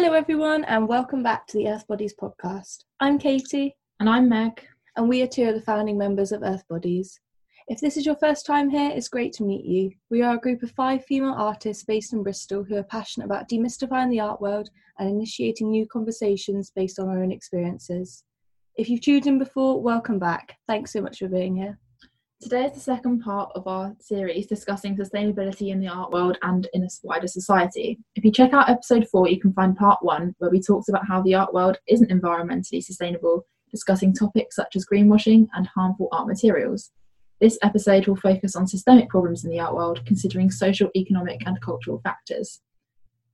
Hello, everyone, and welcome back to the Earth Bodies podcast. I'm Katie, And I'm Meg. and we are two of the founding members of Earth Bodies. If this is your first time here, it's great to meet you. We are a group of five female artists based in Bristol who are passionate about demystifying the art world and initiating new conversations based on our own experiences. If you've tuned in before, welcome back. Thanks so much for being here. Today is the second part of our series discussing sustainability in the art world and in a wider society. If you check out episode four, you can find part one, where we talked about how the art world isn't environmentally sustainable, discussing topics such as greenwashing and harmful art materials. This episode will focus on systemic problems in the art world, considering social, economic, and cultural factors.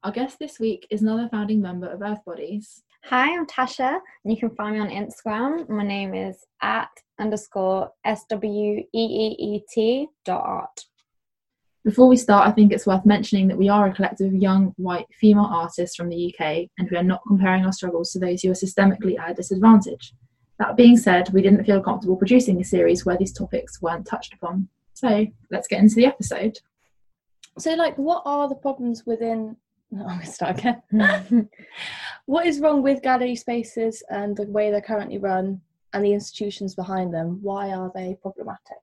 Our guest this week is another founding member of Earth Bodies. Hi, I'm Tasha, and you can find me on Instagram. My name is at underscore S W E E E T dot art. Before we start, I think it's worth mentioning that we are a collective of young, white, female artists from the UK, and we are not comparing our struggles to those who are systemically at a disadvantage. That being said, we didn't feel comfortable producing a series where these topics weren't touched upon. So let's get into the episode. So, like, what are the problems within? No, I'm going to start again. what is wrong with gallery spaces and the way they're currently run and the institutions behind them? Why are they problematic?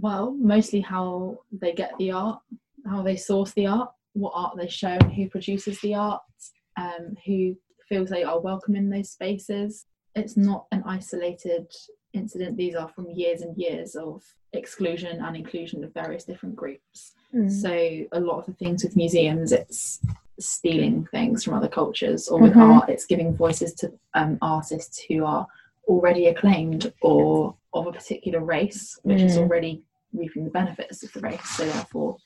Well, mostly how they get the art, how they source the art, what art they show, and who produces the art, um, who feels they are welcome in those spaces. It's not an isolated incident. These are from years and years of exclusion and inclusion of various different groups. So a lot of the things with museums, it's stealing things from other cultures, or with Mhm. art, it's giving voices to um, artists who are already acclaimed or of a particular race, which is Mm. already reaping the benefits of the race. So therefore,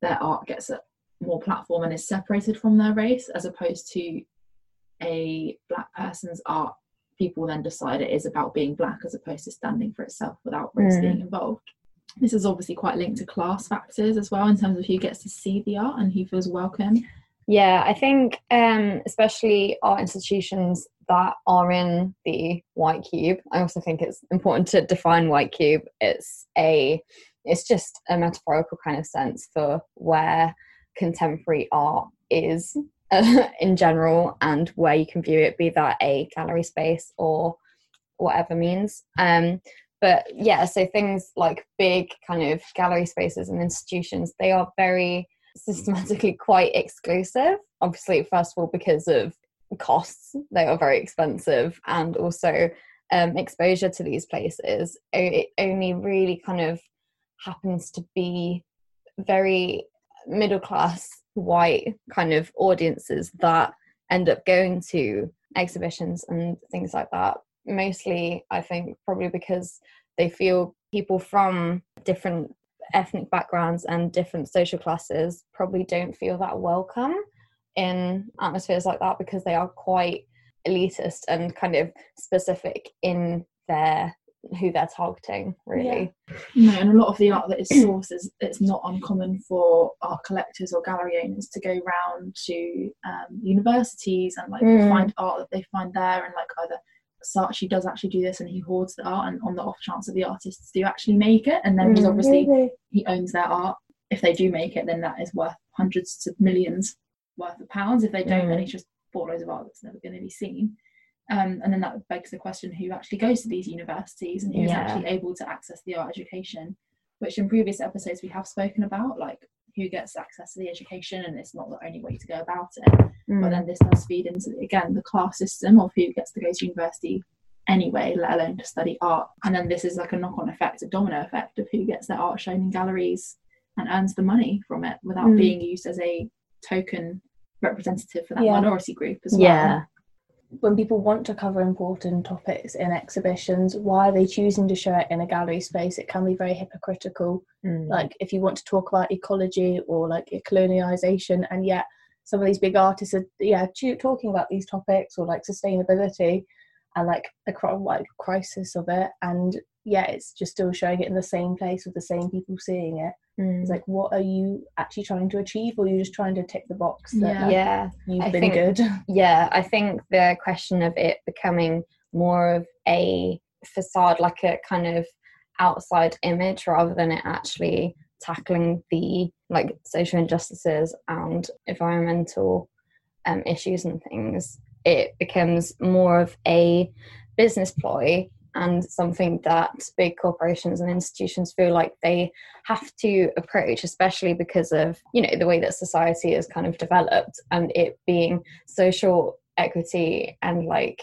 their art gets a more platform and is separated from their race, as opposed to a black person's art. People then decide it is about being black as opposed to standing for itself without race Mm. being involved. This is obviously quite linked to class factors as well in terms of who gets to see the art and who feels welcome. Yeah, I think um, especially art institutions that are in the white cube. I also think it's important to define white cube. It's a it's just a metaphorical kind of sense for where contemporary art is in general and where you can view it, be that a gallery space or whatever means. Um, but yeah, so things like big kind of gallery spaces and institutions, they are very systematically quite exclusive. Obviously, first of all, because of costs, they are very expensive, and also um, exposure to these places. It only really kind of happens to be very middle class white kind of audiences that end up going to exhibitions and things like that. Mostly, I think, probably because they feel people from different ethnic backgrounds and different social classes probably don't feel that welcome in atmospheres like that because they are quite elitist and kind of specific in their who they're targeting really No, and a lot of the art that is sourced is it's not uncommon for art collectors or gallery owners to go round to um, universities and like Mm. find art that they find there and like either Saatchi does actually do this and he hoards the art and on the off chance that the artists do actually make it and then he's Mm. obviously he owns their art. If they do make it, then that is worth hundreds to millions worth of pounds. If they don't, then Mm. he's just bought loads of art that's never going to be seen. Um, and then that begs the question: Who actually goes to these universities and who's Yeah. actually able to access the art education? Which in previous episodes we have spoken about, like who gets access to the education, and it's not the only way to go about it. Mm. But then this does feed into again the class system of who gets to go to university anyway, let alone to study art. And then this is like a knock-on effect, a domino effect of who gets their art shown in galleries and earns the money from it without Mm. being used as a token representative for that Yeah. minority group as well. yeah When people want to cover important topics in exhibitions, why are they choosing to show it in a gallery space? It can be very hypocritical. Mm. like if you want to talk about ecology or like colonialization and yet some of these big artists are yeah talking about these topics or like sustainability and like the cri- like crisis of it and yeah it's just still showing it in the same place with the same people seeing it Mm. it's like what are you actually trying to achieve or you're you just trying to tick the box that Yeah. like, yeah you've I been think- good yeah i think the question of it becoming more of a facade like a kind of outside image rather than it actually tackling the like social injustices and environmental um, issues and things, it becomes more of a business ploy and something that big corporations and institutions feel like they have to approach especially because of you know the way that society is kind of developed and it being social equity and like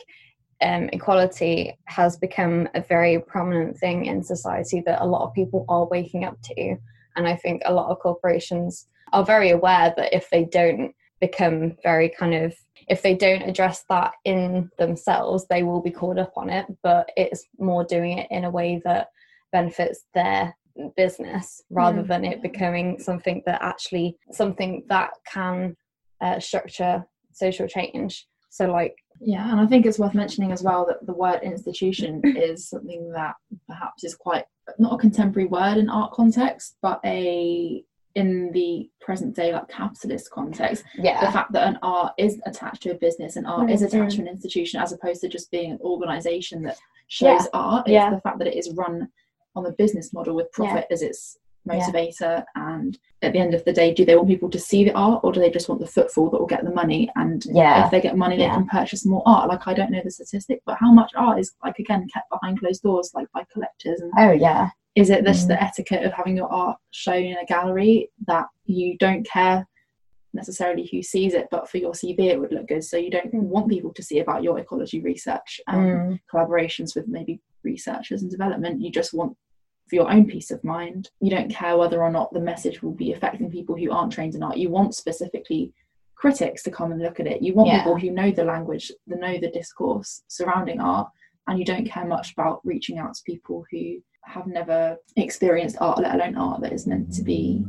um, equality has become a very prominent thing in society that a lot of people are waking up to. And i think a lot of corporations are very aware that if they don't become very kind of if they don't address that in themselves, they will be called up on it. But it's more doing it in a way that benefits their business rather mm. than it becoming something that actually something that can uh, structure social change. So, like, yeah, and I think it's worth mentioning as well that the word institution is something that perhaps is quite not a contemporary word in art context, but a in the present day like capitalist context yeah the fact that an art is attached to a business and art mm-hmm. is attached to an institution as opposed to just being an organization that shows yeah. art it's yeah. the fact that it is run on the business model with profit yeah. as its motivator and at the end of the day do they want people to see the art or do they just want the footfall that will get the money and yeah if they get money they can purchase more art like i don't know the statistic but how much art is like again kept behind closed doors like by collectors and oh yeah is it this mm. the etiquette of having your art shown in a gallery that you don't care necessarily who sees it, but for your CV it would look good. So you don't mm. want people to see about your ecology research and mm. collaborations with maybe researchers and development. You just want for your own peace of mind. You don't care whether or not the message will be affecting people who aren't trained in art. You want specifically critics to come and look at it. You want yeah. people who know the language, that know the discourse surrounding art, and you don't care much about reaching out to people who have never experienced art, let alone art that is meant to be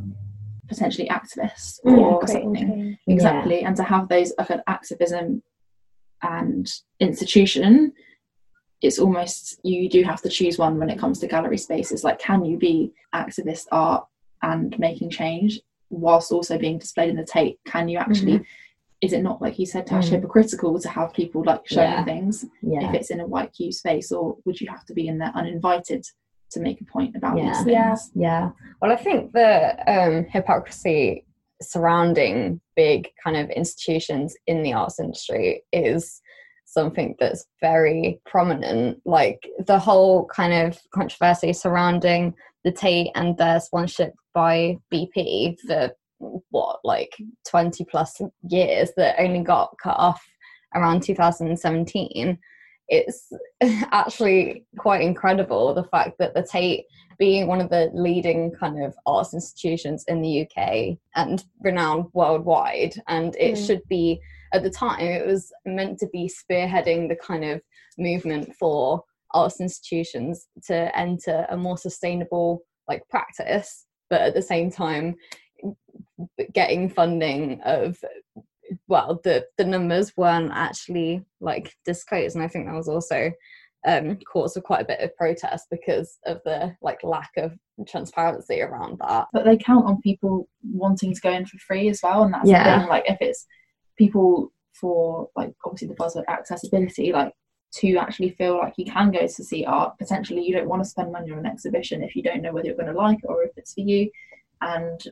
potentially activist or yeah, something. Exactly. Yeah. And to have those like an activism and institution, it's almost you do have to choose one when it comes to gallery spaces. Like, can you be activist art and making change whilst also being displayed in the Tate? Can you actually? Mm-hmm. Is it not like you said, Tash, mm. hypocritical to have people like showing yeah. things if it's in a white cube space, or would you have to be in there uninvited to make a point about yeah. these things. Yeah. yeah. Well, I think the um, hypocrisy surrounding big kind of institutions in the arts industry is something that's very prominent. Like the whole kind of controversy surrounding the Tate and their sponsorship by BP for what, like 20 plus years that only got cut off around 2017 it's actually quite incredible the fact that the Tate, being one of the leading kind of arts institutions in the UK and renowned worldwide, and it mm. should be at the time it was meant to be spearheading the kind of movement for arts institutions to enter a more sustainable like practice, but at the same time getting funding of well the the numbers weren't actually like disclosed and i think that was also um cause of quite a bit of protest because of the like lack of transparency around that but they count on people wanting to go in for free as well and that's yeah. the thing like if it's people for like obviously the buzzword accessibility like to actually feel like you can go to see art potentially you don't want to spend money on an exhibition if you don't know whether you're going to like it or if it's for you and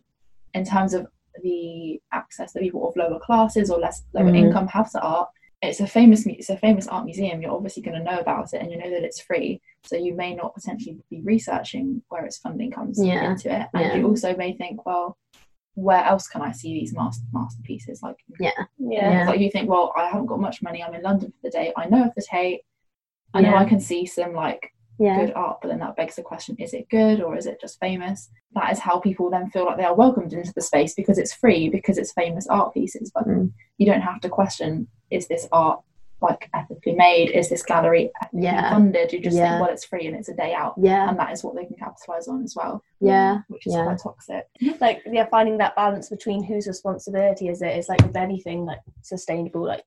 in terms of the access that people of lower classes or less lower mm. income have to art. It's a famous it's a famous art museum. You're obviously going to know about it and you know that it's free. So you may not potentially be researching where its funding comes yeah. into it. And yeah. you also may think well where else can I see these master masterpieces? Like yeah. Yeah. Like you think well I haven't got much money. I'm in London for the day. I know of the Tate. I know I can see some like yeah. good art but then that begs the question is it good or is it just famous that is how people then feel like they are welcomed into the space because it's free because it's famous art pieces but mm. you don't have to question is this art like ethically made is this gallery yeah. funded you just yeah. think well it's free and it's a day out yeah and that is what they can capitalize on as well yeah which is yeah. quite toxic like yeah finding that balance between whose responsibility is it is like with anything like sustainable like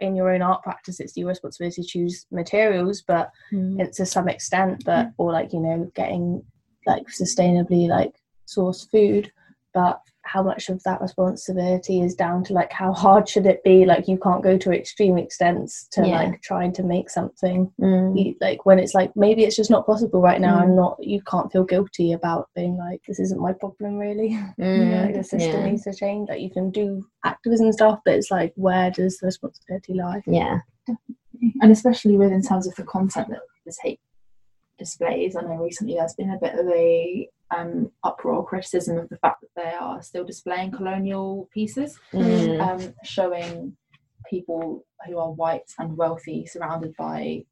in your own art practice it's your responsibility to choose materials but mm. it's to some extent but mm. or like you know getting like sustainably like source food but how much of that responsibility is down to like how hard should it be like you can't go to extreme extents to Yeah. like trying to make something Mm. you, like when it's like maybe it's just not possible right now Mm. and not you can't feel guilty about being like this isn't my problem really Mm. like the system yeah. needs to change like you can do activism stuff but it's like where does the responsibility lie yeah. and especially with in terms of the content that this Tate displays. I know recently there's been a bit of a um, uproar criticism of the fact that they are still displaying colonial pieces, Mm. um, showing people who are white and wealthy surrounded by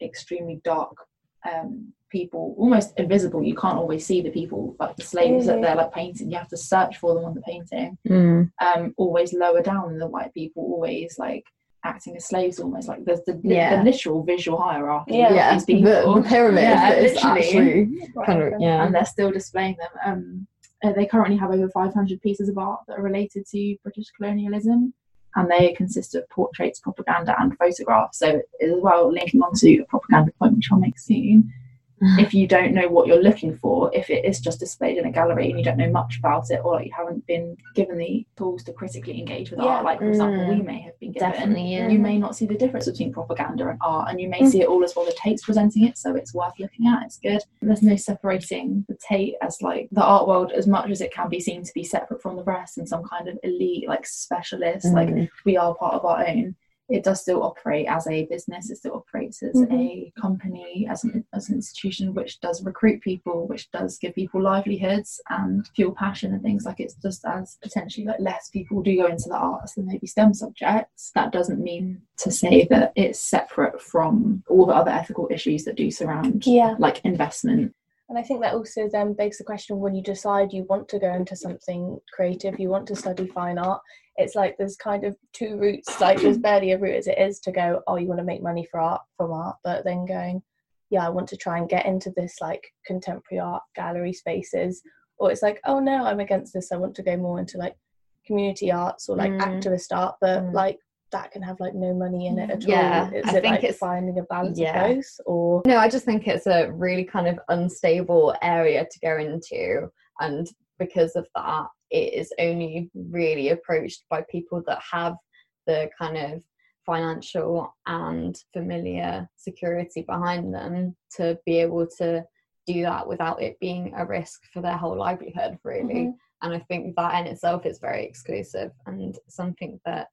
extremely dark um, people, almost invisible. You can't always see the people, like the slaves that they're like painting. You have to search for them on the painting Mm. um, always lower down than the white people, always like acting as slaves, almost like there's the, Yeah. the literal visual hierarchy Yeah. of Yeah, these the, people, the pyramid Yeah, is literally. actually kind of yeah. and they're still displaying them. Um, uh, they currently have over 500 pieces of art that are related to British colonialism, and they consist of portraits, propaganda, and photographs. So, as well, linking onto a propaganda point, which I'll make soon. If you don't know what you're looking for, if it is just displayed in a gallery and you don't know much about it, or you haven't been given the tools to critically engage with Yeah. art, like for example, Mm. we may have been given, Definitely, yeah. you may not see the difference between propaganda and art, and you may Mm. see it all as well. The Tate's presenting it, so it's worth looking at. It's good. There's no separating the Tate as like the art world as much as it can be seen to be separate from the rest and some kind of elite, like specialist, like Mm. we are part of our own. It does still operate as a business. It still operates as Mhm. a company, as an, as an institution, which does recruit people, which does give people livelihoods and fuel passion and things. Like it's just as potentially like less people do go into the arts than maybe STEM subjects. That doesn't mean to say that it's separate from all the other ethical issues that do surround yeah like investment. And I think that also then begs the question when you decide you want to go into something creative, you want to study fine art, it's like there's kind of two routes, like there's barely a route as it is to go, oh, you want to make money for art from art, but then going, yeah, I want to try and get into this like contemporary art gallery spaces. Or it's like, oh no, I'm against this. I want to go more into like community arts or like Mm. activist art, but Mm. like that can have like no money in it at Yeah, all. Is I it think like it's- finding a balance yeah. of both? Or No, I just think it's a really kind of unstable area to go into. And because of that, it is only really approached by people that have the kind of financial and familiar security behind them to be able to do that without it being a risk for their whole livelihood, really. Mhm. And I think that in itself is very exclusive and something that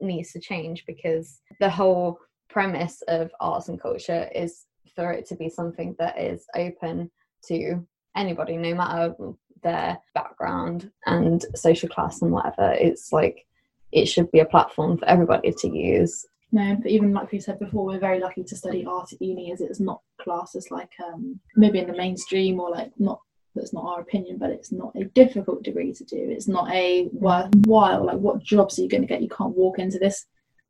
needs to change because the whole premise of arts and culture is for it to be something that is open to anybody, no matter their background and social class and whatever. It's like it should be a platform for everybody to use. No, but even like we said before, we're very lucky to study art at uni as it's not classed as like um maybe in the mainstream or like not that's not our opinion, but it's not a difficult degree to do. It's not a worthwhile like what jobs are you going to get? You can't walk into this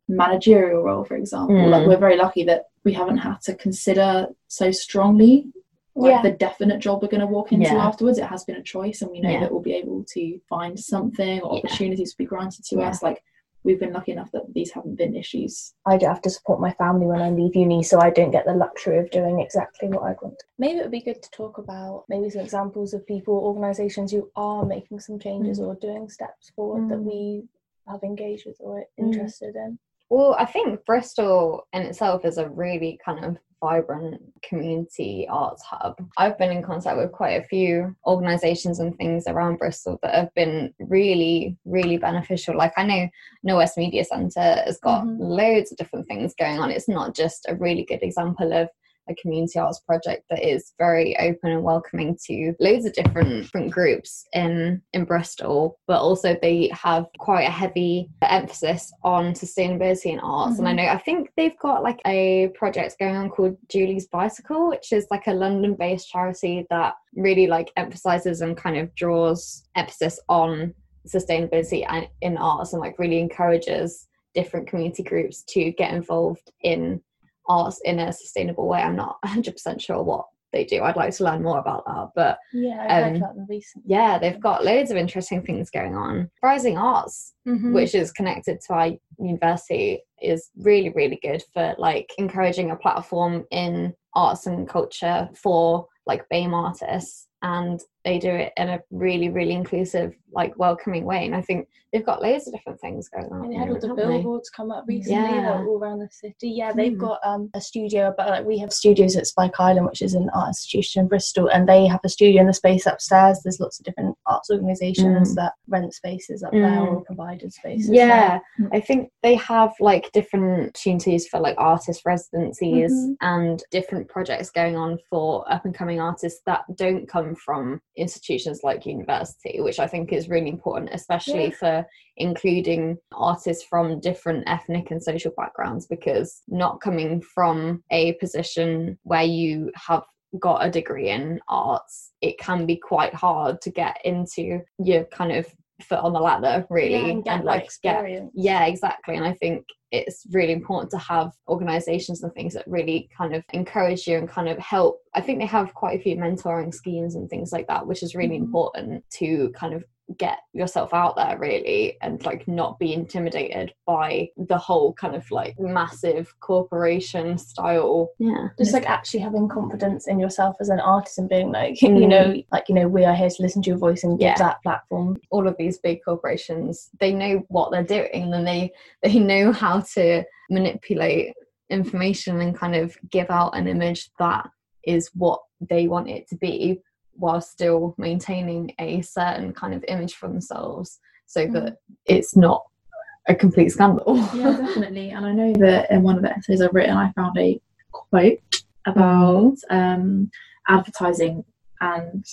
managerial role, for example. Like Mm. we're very lucky that we haven't had to consider so strongly like Yeah. the definite job we're going to walk into Yeah. afterwards. It has been a choice, and we know Yeah. that we'll be able to find something or Yeah. opportunities will be granted to Yeah. us. Like we've been lucky enough that these haven't been issues I do have to support my family when I leave uni, so I don't get the luxury of doing exactly what I want. Maybe it would be good to talk about maybe some examples of people, organisations who are making some changes or doing steps forward that Mm. we have engaged with or Mm. interested in. Well, I think Bristol in itself is a really kind of vibrant community arts hub. I've been in contact with quite a few organisations and things around Bristol that have been really, really beneficial. Like I know Knowle West Media Centre has got Mhm. loads of different things going on. It's not just a really good example of a community arts project that is very open and welcoming to loads of different, mm. different groups in in Bristol, but also they have quite a heavy emphasis on sustainability in arts. And I mm-hmm. know I think they've got like a project going on called Julie's Bicycle, which is like a London-based charity that really like emphasizes and kind of draws emphasis on sustainability and in arts and like really encourages different community groups to get involved in arts in a sustainable way. I'm not 100% sure what they do. I'd like to learn more about that. But Yeah, I heard Um, about them recently. yeah, they've got loads of interesting things going on. Rising Arts, Mhm. which is connected to our university, is really, really good for like encouraging a platform in arts and culture for like BAME artists. And they do it in a really really inclusive like welcoming way and i think they've got loads of different things going on And they had all the haven't they? billboards come up recently, Yeah. like, all around the city. Yeah, they've Mm. got um, a studio, but like we have studios at Spike Island, which is an art institution in Bristol, and they have a studio in the space upstairs. There's lots of different arts organisations Mm. that rent spaces up there Mm. or provided spaces. yeah Mm. i think they have like different opportunities for like artist residencies Mhm. and different projects going on for up and coming artists that don't come from institutions like university which i think is really important especially Yeah. for including artists from different ethnic and social backgrounds because not coming from a position where you have got a degree in arts it can be quite hard to get into your kind of foot on the ladder really Yeah, and get like get yeah exactly and i think it's really important to have organizations and things that really kind of encourage you and kind of help i think they have quite a few mentoring schemes and things like that which is really Mhm. important to kind of get yourself out there really and like not be intimidated by the whole kind of like massive corporation style yeah Just like actually having confidence in yourself as an artist and being like, you Mm. know, like, you know, we are here to listen to your voice and give Yeah. that platform. all of these big corporations they know what they're doing and they they know how to manipulate information and kind of give out an image that is what they want it to be while still maintaining a certain kind of image for themselves so that it's not a complete scandal. Yeah, definitely. And I know that in one of the essays I've written, I found a quote about um, advertising, and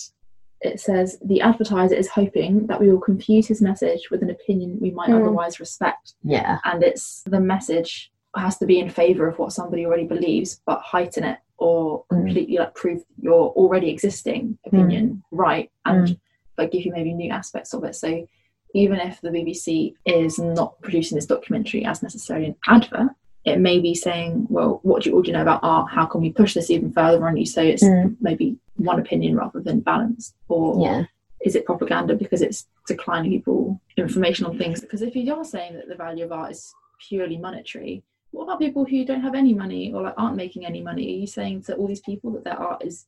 it says the advertiser is hoping that we will confuse his message with an opinion we might Mm. otherwise respect, yeah. And it's the message has to be in favor of what somebody already believes, but heighten it or Mm. completely like prove your already existing opinion right, and Mm. like give you maybe new aspects of it. So even if the BBC is not producing this documentary as necessarily an advert, it may be saying, well, what do you already know about art? How can we push this even further on you so it's Mm. maybe one opinion rather than balanced? Or yeah is it propaganda because it's declining people information on things? Because if you are saying that the value of art is purely monetary, what about people who don't have any money or like aren't making any money? Are you saying to all these people that their art is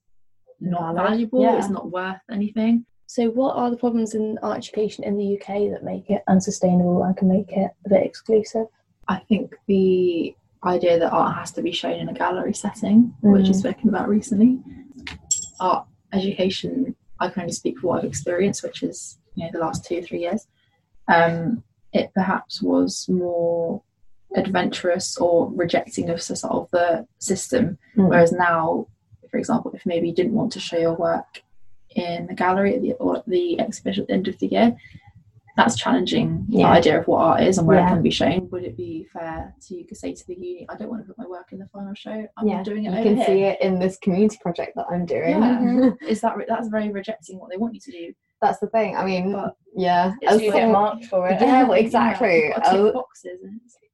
not Valid. valuable, Yeah. it's not worth anything? So, what are the problems in art education in the UK that make it unsustainable and can make it a bit exclusive? I think the idea that art has to be shown in a gallery setting, which Mm. is spoken about recently. Art education, I can only speak for what I've experienced, which is you know the last two or three years. Um, it perhaps was more adventurous or rejecting of sort of the system, Mm. whereas now, for example, if maybe you didn't want to show your work in the gallery at the, or at the exhibition at the end of the year, that's challenging the idea of what art is and where Yeah. it can be shown. Would it be fair to say to the uni, I don't want to put my work in the final show. I'm yeah doing it you can here. see it in this community project that i'm doing Yeah. Is that re- that's very rejecting what they want you to do? that's the thing i mean But yeah it's You get marked for it. Yeah, well, Yeah, exactly. you've got to tick boxes.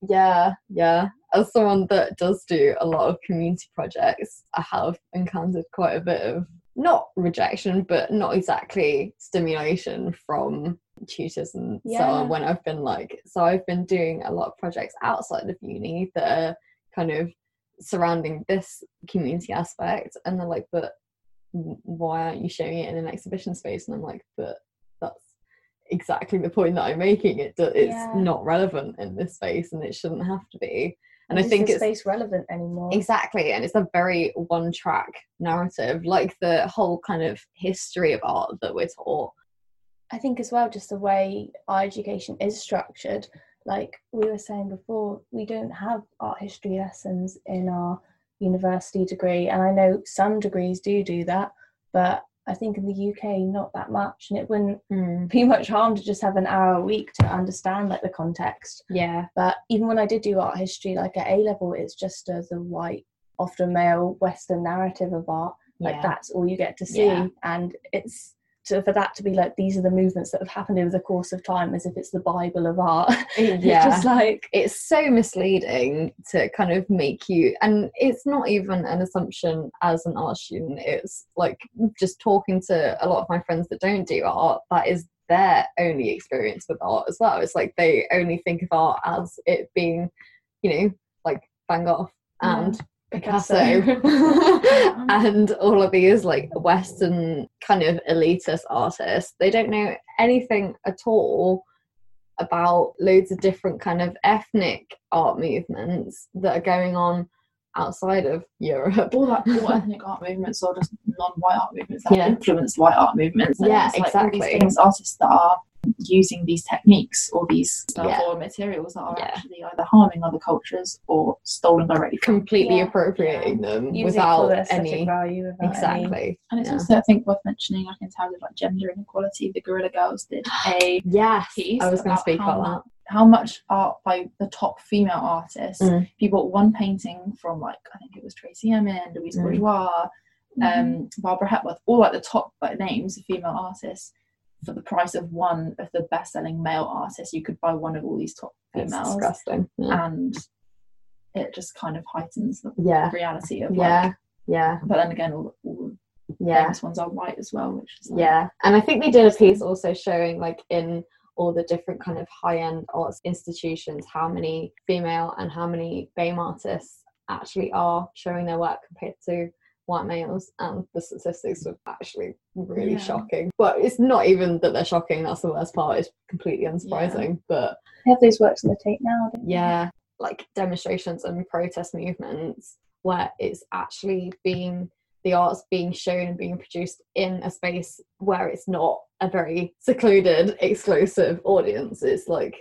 Yeah, yeah. As someone that does do a lot of community projects, I have encountered quite a bit of not rejection, but not exactly stimulation from tutors and so on when I've been like, so I've been doing a lot of projects outside of uni that are kind of surrounding this community aspect, and they're like, but why aren't you showing it in an exhibition space? And I'm like, but that's exactly the point that I'm making. It do, it's Yeah. not relevant in this space, and it shouldn't have to be. And I think the it's space relevant anymore. exactly, and it's a very one-track narrative, like the whole kind of history of art that we're taught. I think as well, just the way our education is structured, like we were saying before, we don't have art history lessons in our university degree. And I know some degrees do do that, but I think in the UK, not that much. And it wouldn't be much harm to just have an hour a week to understand like the context. Yeah, But even when I did do art history, like at A level, it's just uh, the white, often male Western narrative of art. Like yeah. that's all you get to see. Yeah. And it's to, for that to be like these are the movements that have happened over the course of time as if it's the Bible of art. it's yeah. just like it's so misleading to kind of make you and it's not even an assumption as an art student it's like just talking to a lot of my friends that don't do art that is their only experience with art as well it's like they only think of art as it being you know like Van Gogh and Picasso, Picasso. Um, and all of these like Western kind of elitist artists. They don't know anything at all about loads of different kind of ethnic art movements that are going on outside of Europe. all that all ethnic art movements or just non-white art movements that Yeah. have influenced white art movements. And Yeah, like all these exactly. famous artists that are using these techniques or these stuff Yeah. or materials that are Yeah. actually either harming other cultures or stolen directly from. completely Yeah. appropriating them Use without for any value without any- exactly. And it's Yeah. also, I think, worth mentioning, like in terms of like gender inequality, the Guerrilla Girls did a Yes, piece. I was going to speak how about mu- How much art by the top female artists? Mm. If you bought one painting from like I think it was Tracey Emin, Louise Mm. Bourgeois, um, Barbara Hepworth, all like the top like names of female artists, for the price of one of the best-selling male artists, you could buy one of all these top females, disgusting. Yeah. and it just kind of heightens the yeah, reality of yeah, like. yeah, But then again, all, all yeah. famous ones are white as well, which is like, Yeah, and I think they did a piece also showing like in all the different kind of high end arts institutions how many female and how many BAME artists actually are showing their work compared to white males and the statistics were actually really Yeah. shocking but it's not even that they're shocking that's the worst part it's completely unsurprising but They have those works on the Tate now. don't they? yeah like demonstrations and protest movements where it's actually being the arts being shown and being produced in a space where it's not a very secluded exclusive audience it's like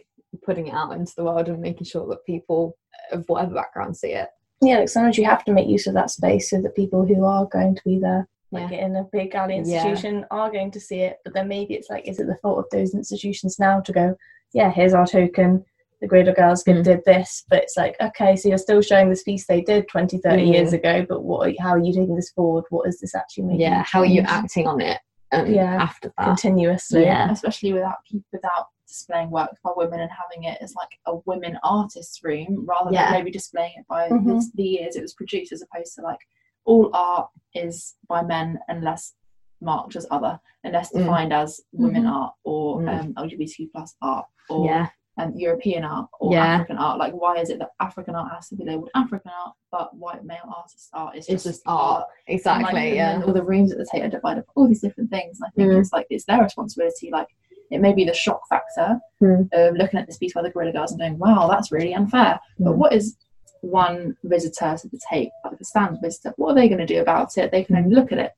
putting it out into the world and making sure that people of whatever background see it Yeah, like sometimes you have to make use of that space so that people who are going to be there, like Yeah. in a big alley Yeah. institution, are going to see it. But then maybe it's like, is it the fault of those institutions now to go, yeah, here's our token. The Guerrilla Girls Mm. did this, but it's like, okay, so you're still showing this piece they did 20, 30 Mm. years ago, but what? How are you taking this forward? What is this actually making? yeah how are you acting on it um, Yeah. after that continuously? Yeah. especially without people without displaying work by women and having it as like a women artists room rather Yeah. than maybe displaying it by Mhm. the, the years it was produced as opposed to like all art is by men unless marked as other unless Mm. defined as women Mhm. art or Mm. um, lgbtq plus art or yeah um, european art or Yeah. african art like why is it that african art has to be labeled african art but white male artist art is it's just just art and, exactly like, and yeah then all the rooms at the Tate are divided up all these different things. And I think Mm. it's like it's their responsibility. Like it may be the shock factor Mm. of looking at this piece by the Guerrilla Girls and going, "Wow, that's really unfair." But Mm. what is one visitor to the Tate, like the stand visitor? What are they going to do about it? They can only look at it,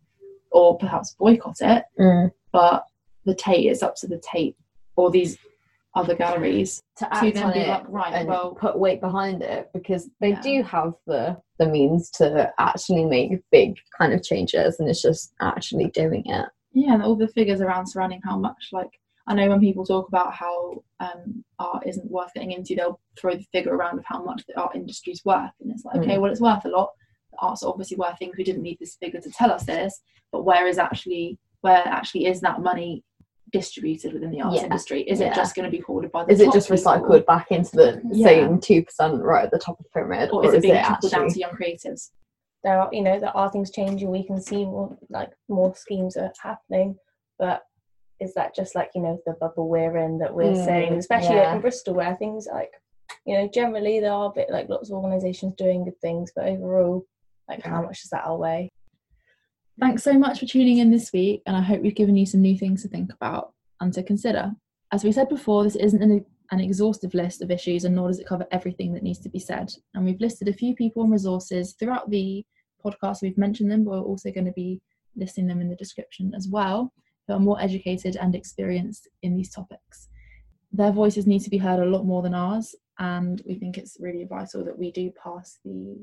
or perhaps boycott it. Mm. But the Tate, it's up to the Tate or these other galleries to to act then on be it like, right, and well, put weight behind it because they Yeah. do have the the means to actually make big kind of changes and it's just actually doing it yeah and all the figures around surrounding how much like i know when people talk about how um, art isn't worth getting into they'll throw the figure around of how much the art industry's worth and it's like okay well it's worth a lot. The art's obviously worth things. We didn't need this figure to tell us this but where is actually where actually is that money distributed within the arts Yeah, industry? Is yeah. it just going to be hoarded by the is it top just people? recycled back into the Yeah. same 2% right at the top of the pyramid or is it being trickled down to young creatives? There are you know there are things changing. We can see more like more schemes are happening but is that just like you know the bubble we're in that we're Mm, saying especially yeah. in bristol where things like you know generally there are a bit like lots of organizations doing good things but overall like how much does that outweigh Thanks so much for tuning in this week, and I hope we've given you some new things to think about and to consider. As we said before, this isn't an, an exhaustive list of issues, and nor does it cover everything that needs to be said. And we've listed a few people and resources throughout the podcast. We've mentioned them, but we're also going to be listing them in the description as well, who are more educated and experienced in these topics. Their voices need to be heard a lot more than ours, and we think it's really vital that we do pass the,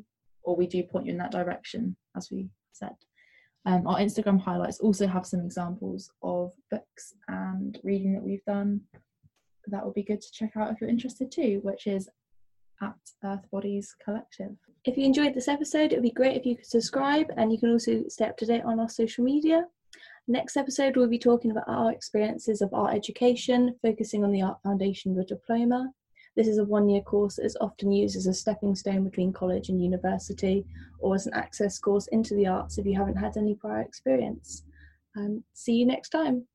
or we do point you in that direction, as we said. Um, our Instagram highlights also have some examples of books and reading that we've done. That would be good to check out if you're interested too, which is at Earth Bodies Collective. if you enjoyed this episode it would be great if you could subscribe and you can also stay up to date on our social media next episode we'll be talking about our experiences of art education focusing on the art foundation diploma this is a one year course that is often used as a stepping stone between college and university or as an access course into the arts if you haven't had any prior experience. Um, see you next time.